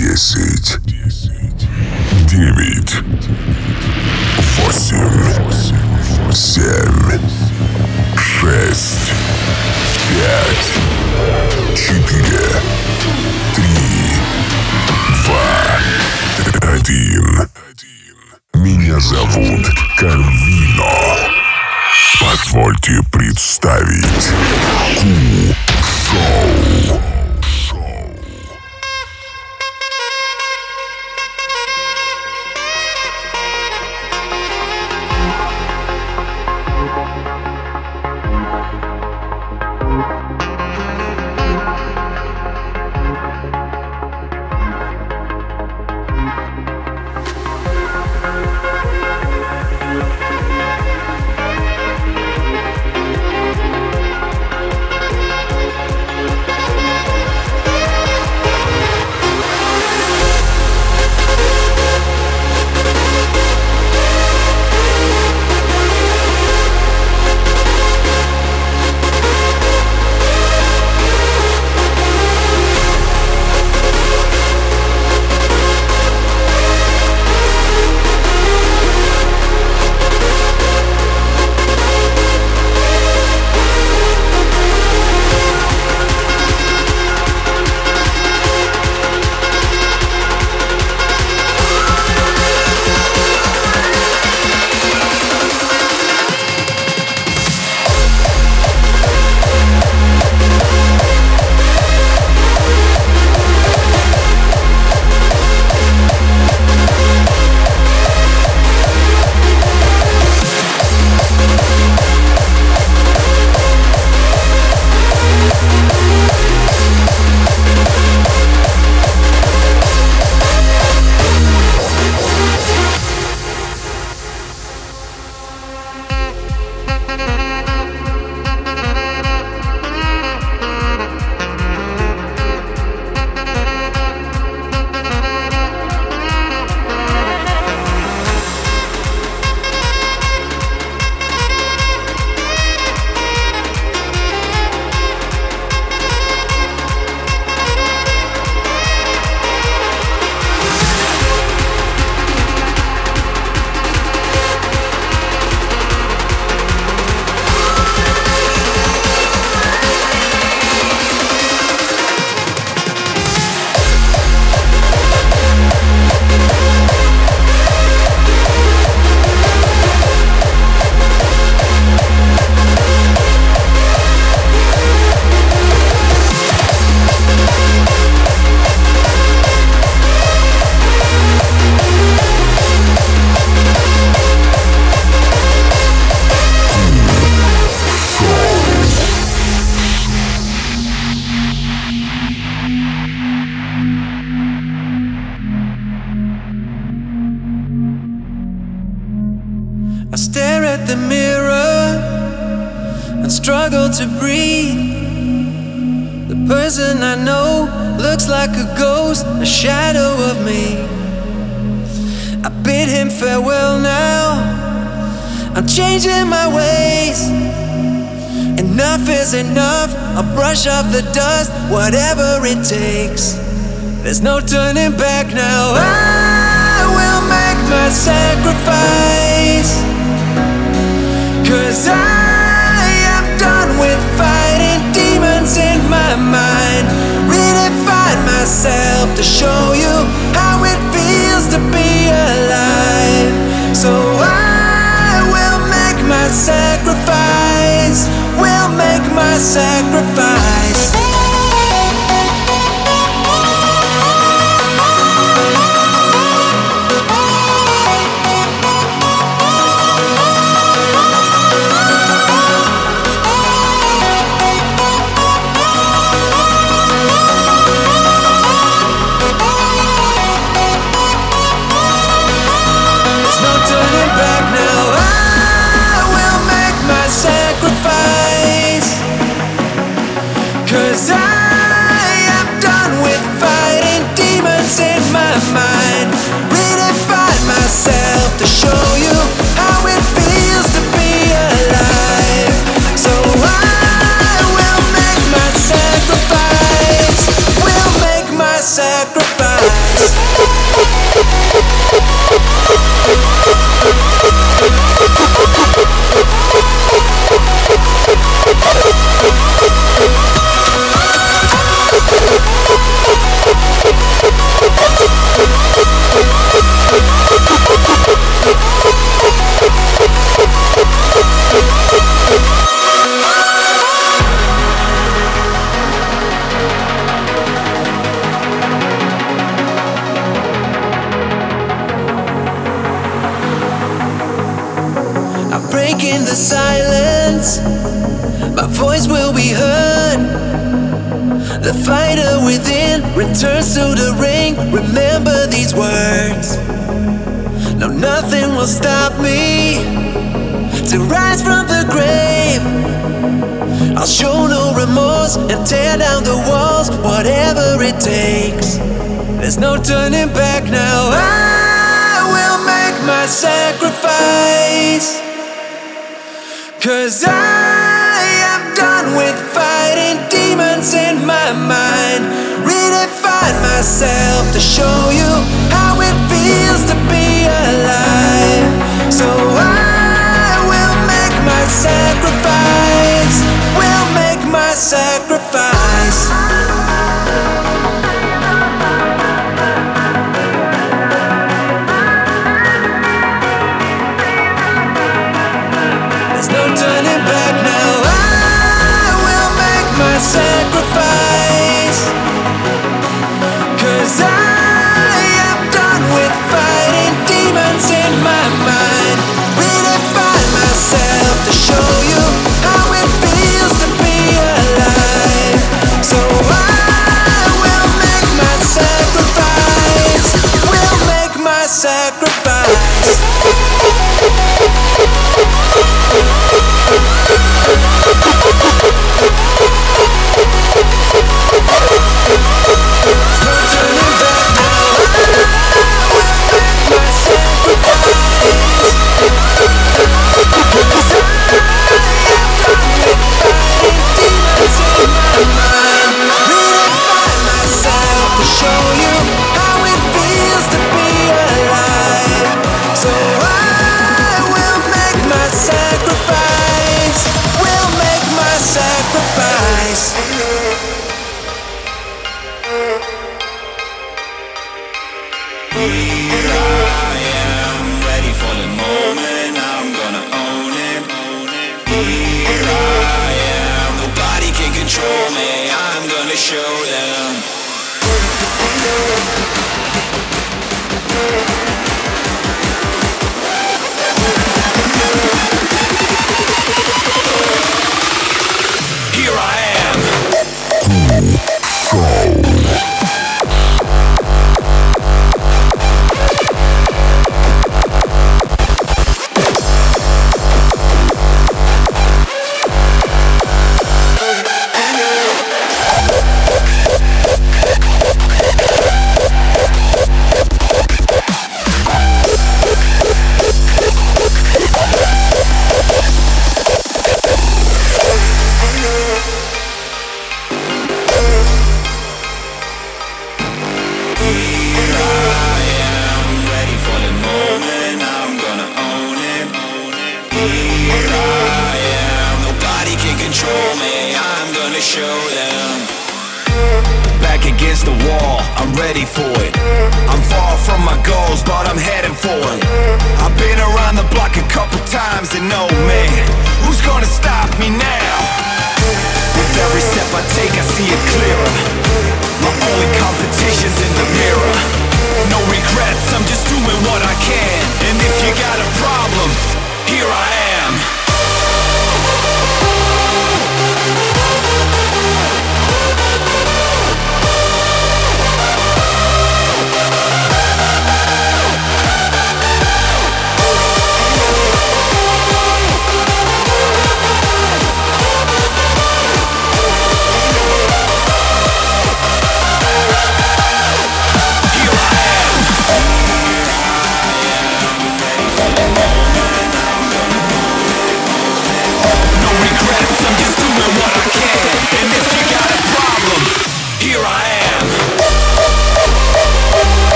Десять. Девять. Восемь. Семь. Шесть. Пять. Четыре. Три. Два. Один. Меня зовут Карвино. Позвольте представить Ку-шоу. There's no turning back now. I will make my sacrifice. Cause I am done with fighting demons in my mind. Redefine myself to show you how it feels to be alive. So I will make my sacrifice. Will make my sacrifice. in the silence, my voice will be heard. The fighter within returns to the ring. Remember these words. No, nothing will stop me to rise from the grave. I'll show no remorse and tear down the walls, whatever it takes. There's no turning back now. I will make my sacrifice. Cause I am done with fighting demons in my mind. Redefine myself to show you how it feels to be alive. So I will make my sacrifice, will make my sacrifice.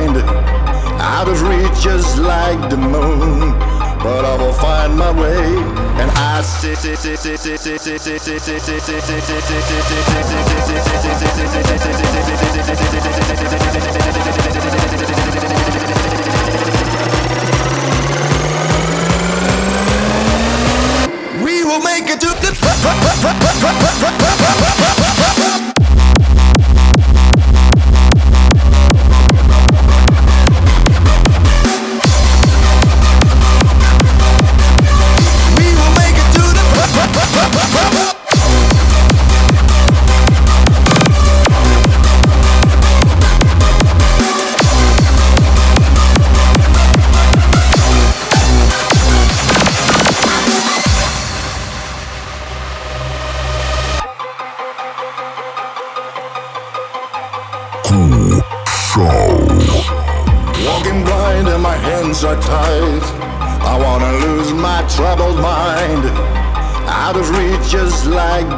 Mind. Out of reach just like the moon. But I will find my way and I see We will make it to the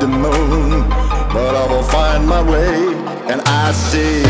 the moon. But I will find my way and I see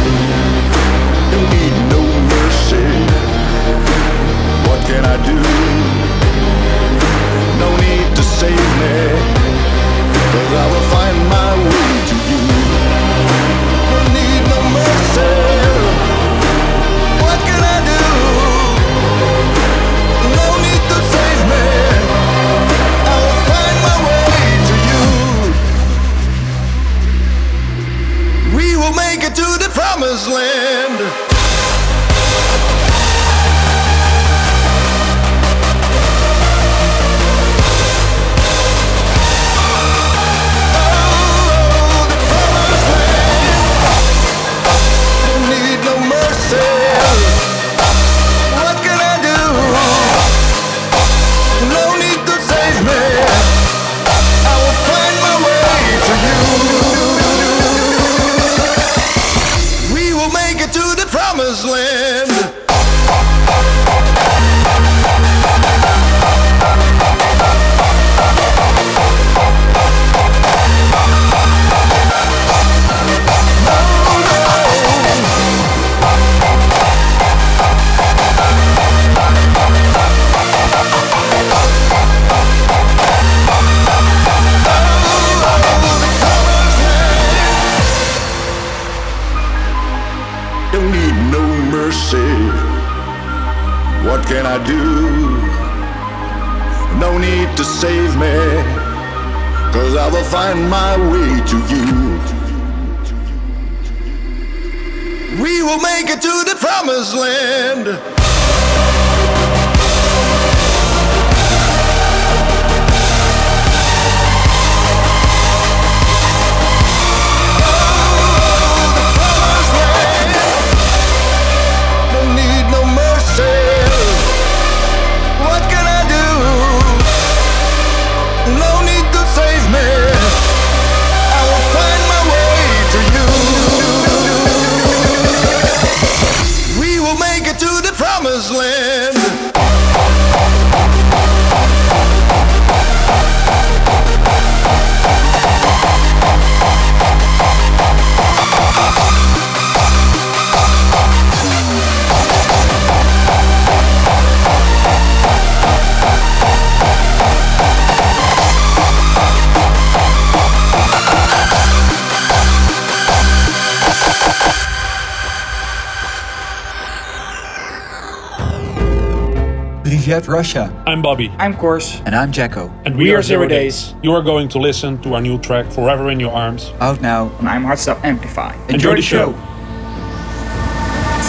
Privyet Russia. I'm Bobby, I'm Kors. And I'm Jacko. and we, We are are Zero Zero Days. Days. You are going to listen to our new track, Forever in Your Arms. Out now. And I'm Hardstyle Amplify. Enjoy the show.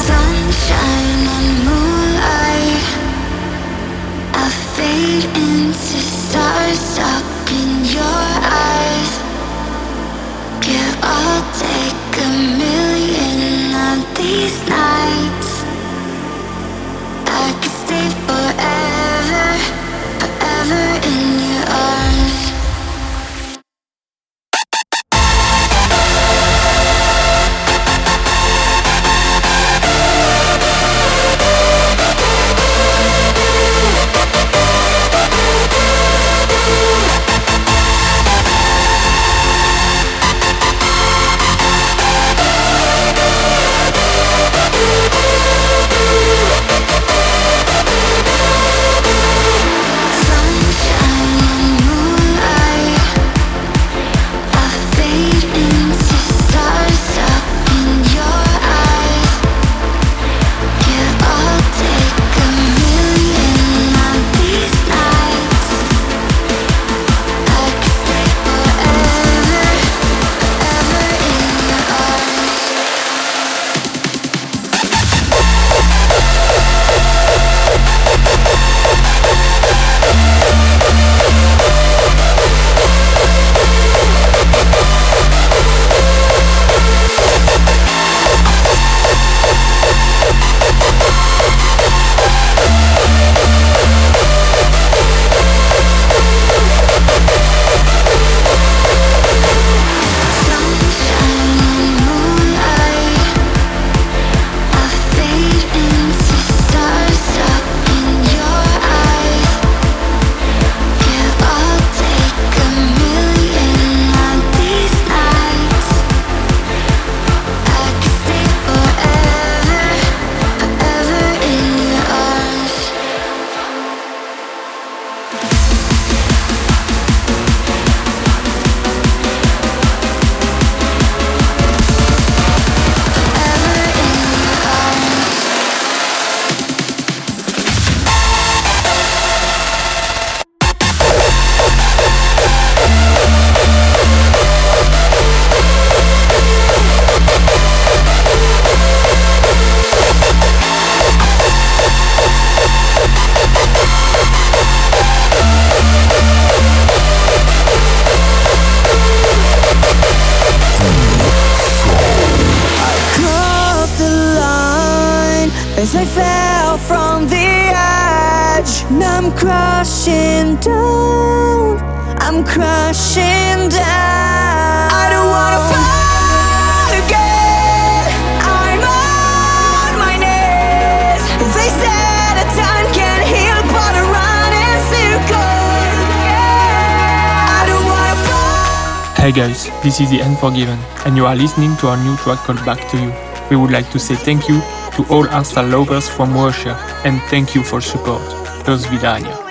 Sunshine and moonlight I fade into stars stuck in your eyes Yeah, I'll take a million of these nights I could stay forever, forever in your arms Is The Unforgiven, and you are listening to our new track called Back to You. We would like to say thank you to all hardstyle lovers from Russia, and thank you for support. Los Vidania.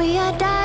We are dying.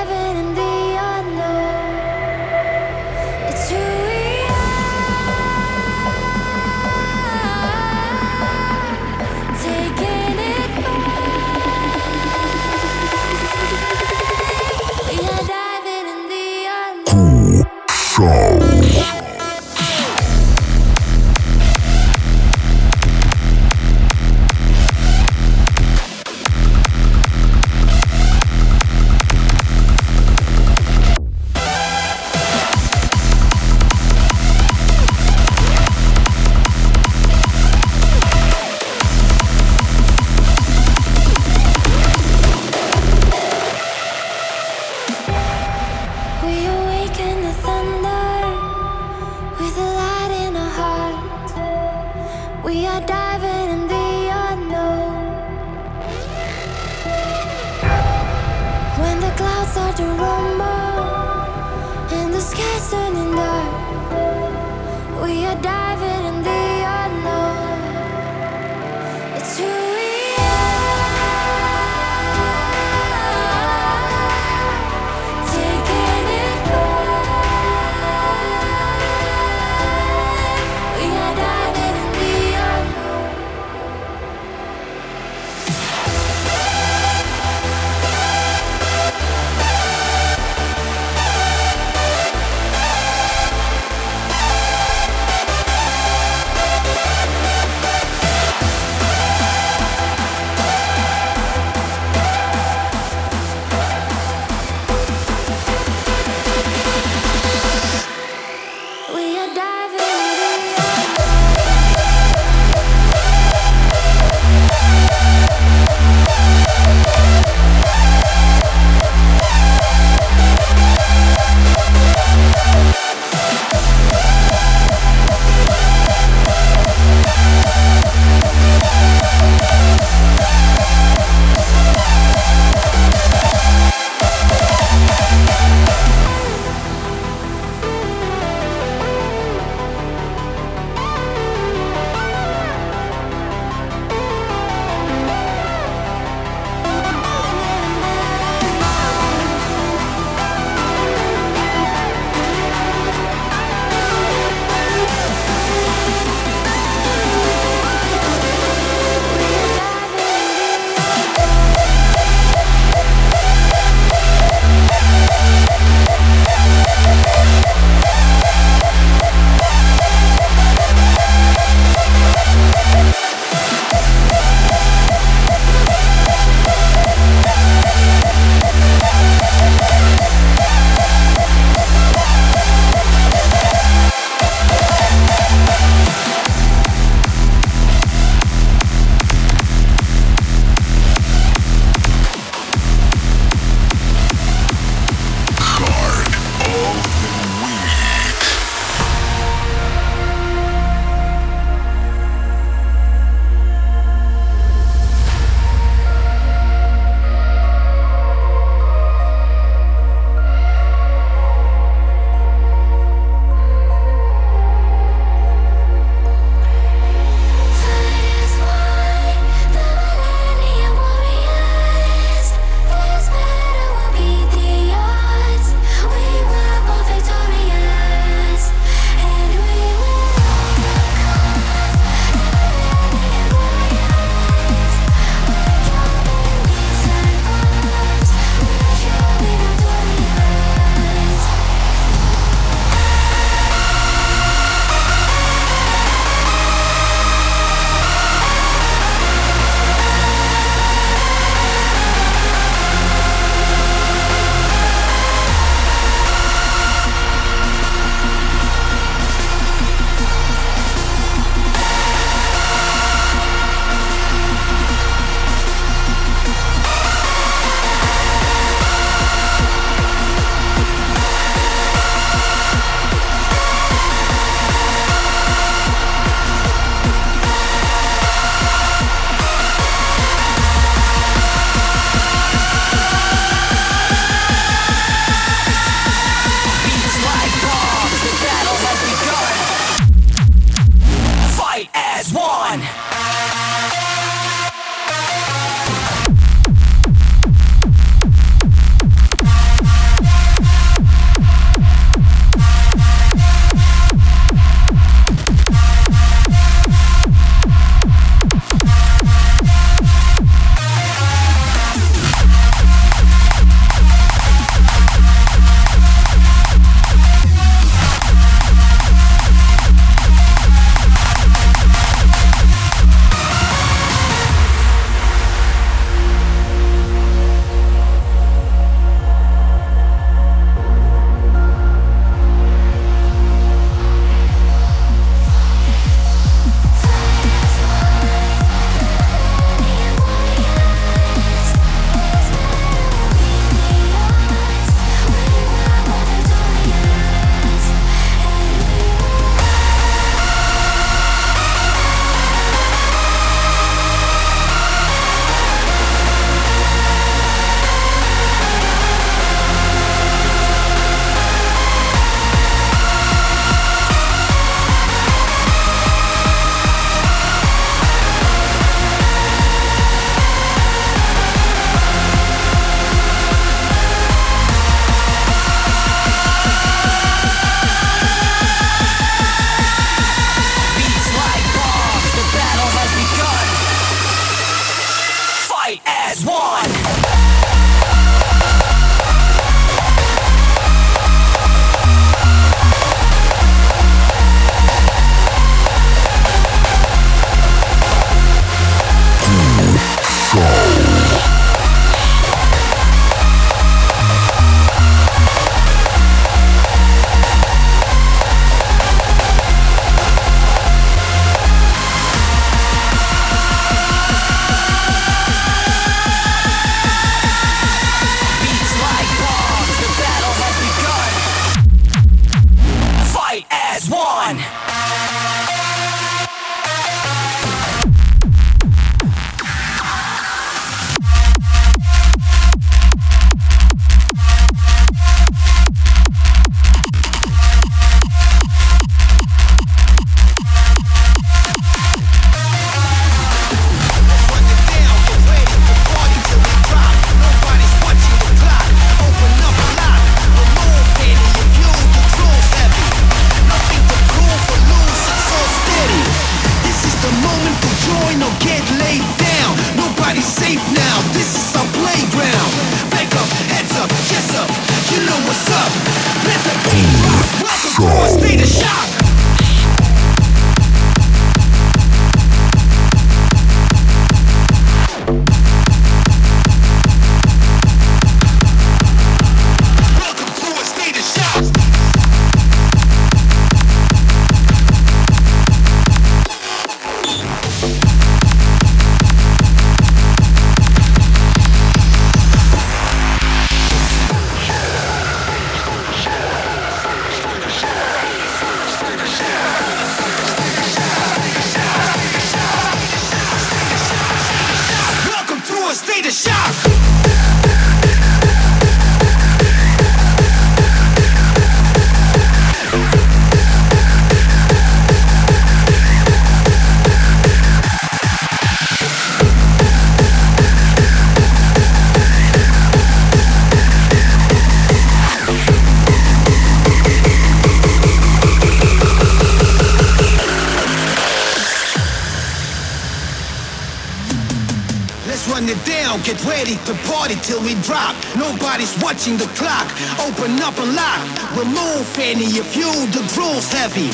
Watching the clock. Open up and lock. Remove any if you the groove's heavy.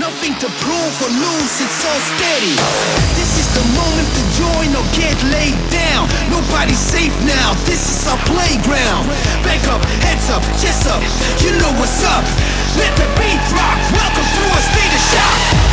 Nothing to prove or lose, it's so steady. This is the moment to join or get laid down. Nobody's safe now, this is our playground. Back up, heads up, chest up, you know what's up. Let the beat rock, welcome to a state of shock.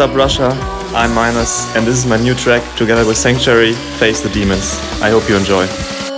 Up, Russia? I'm Minus, and this is my new track together with Sanctuary, Face the Demons. I hope you enjoy.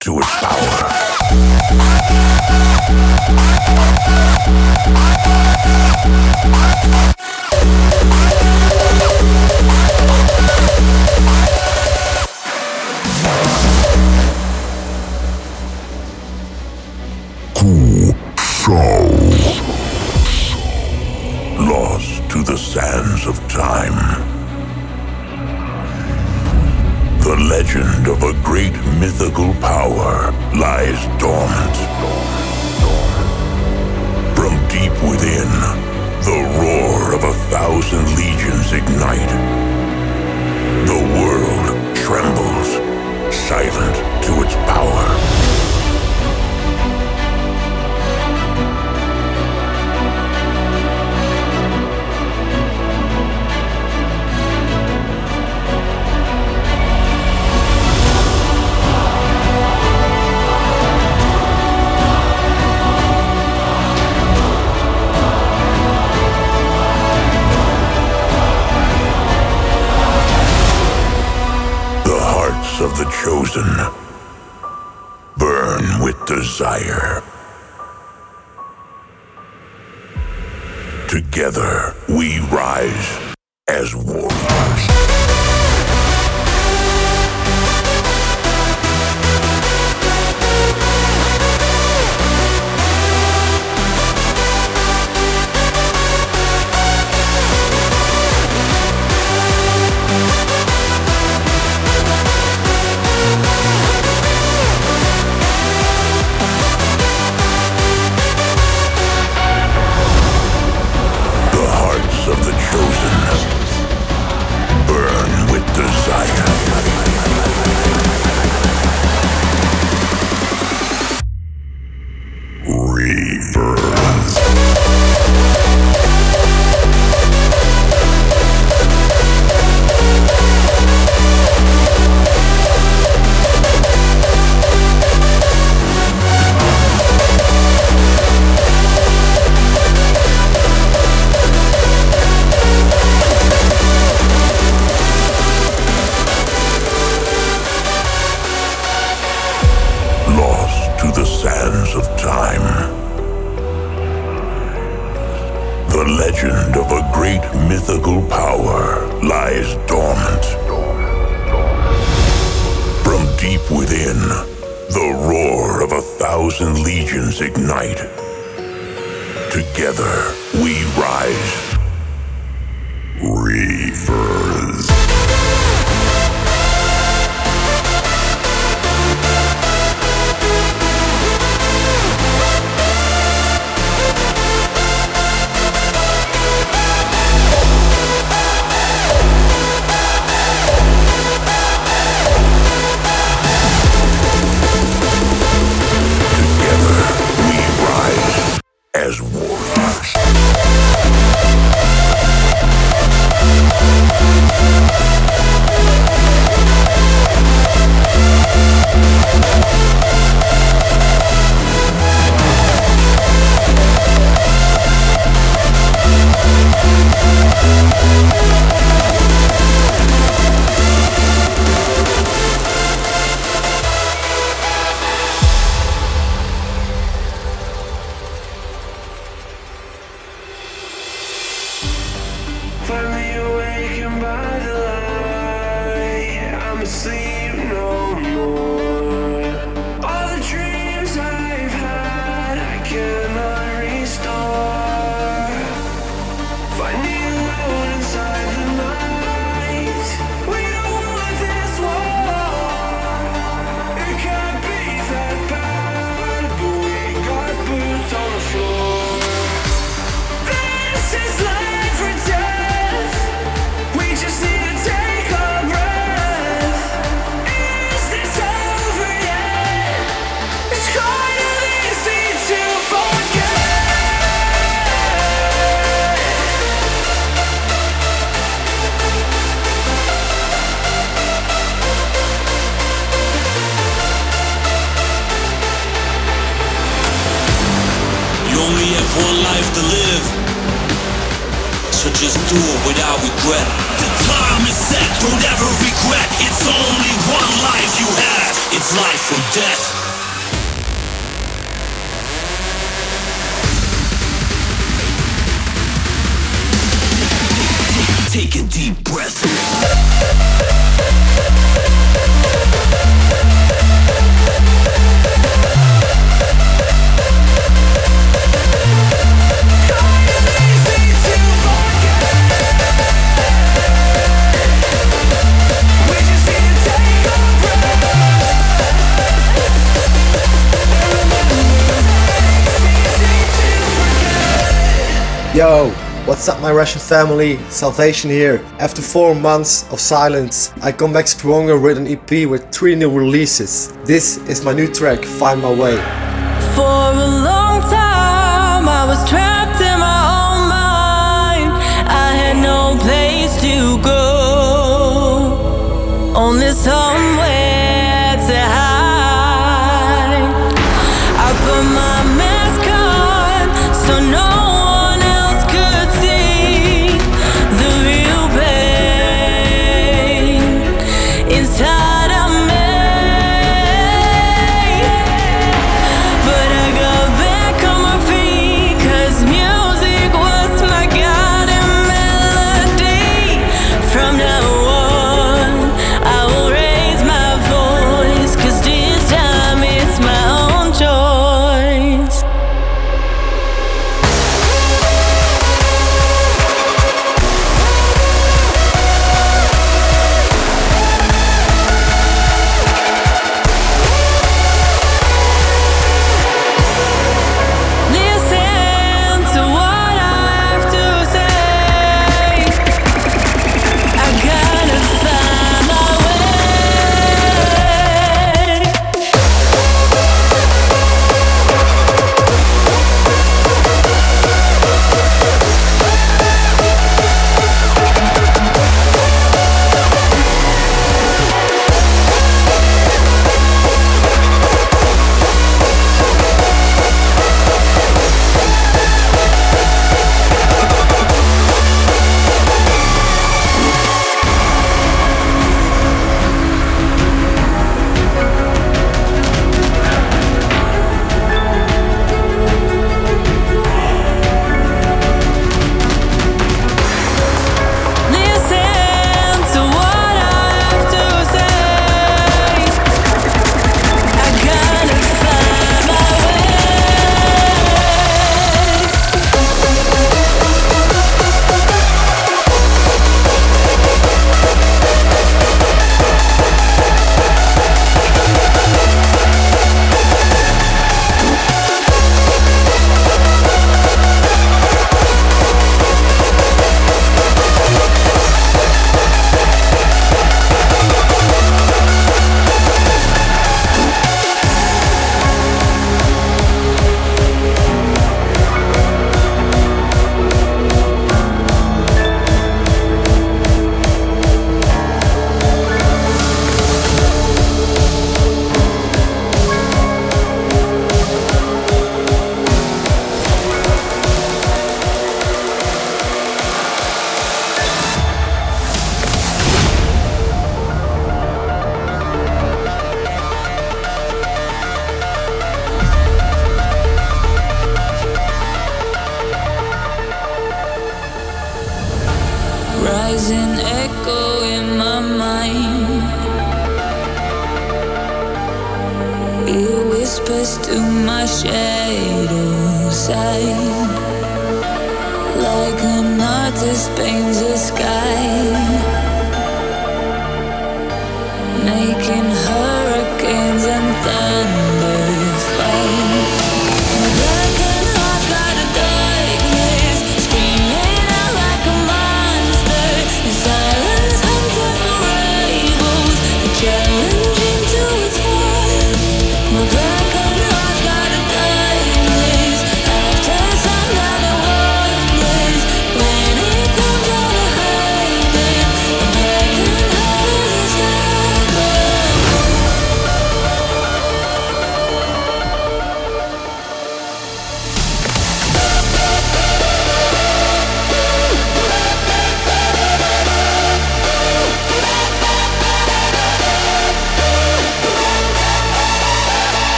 to its power. lost to the sands of time. legend of a great mythical power lies dormant. From deep within, the roar of a thousand legions ignite. The world trembles, silent to its power. Of the chosen burn with desire. Together we rise as one. Russian family, Salvation here. After 4 months of silence, I come back stronger with an EP with 3 new releases. This is my new track, Find My Way. For a long time, I was trapped in my own mind. I had no place to go.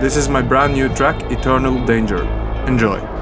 This is my brand new track Eternal Danger. Enjoy.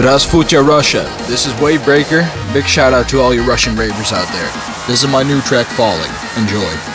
Здравствуйте, Russia. This is Wavebreaker. Big shout out to all you Russian ravers out there. This is my new track, Falling. Enjoy.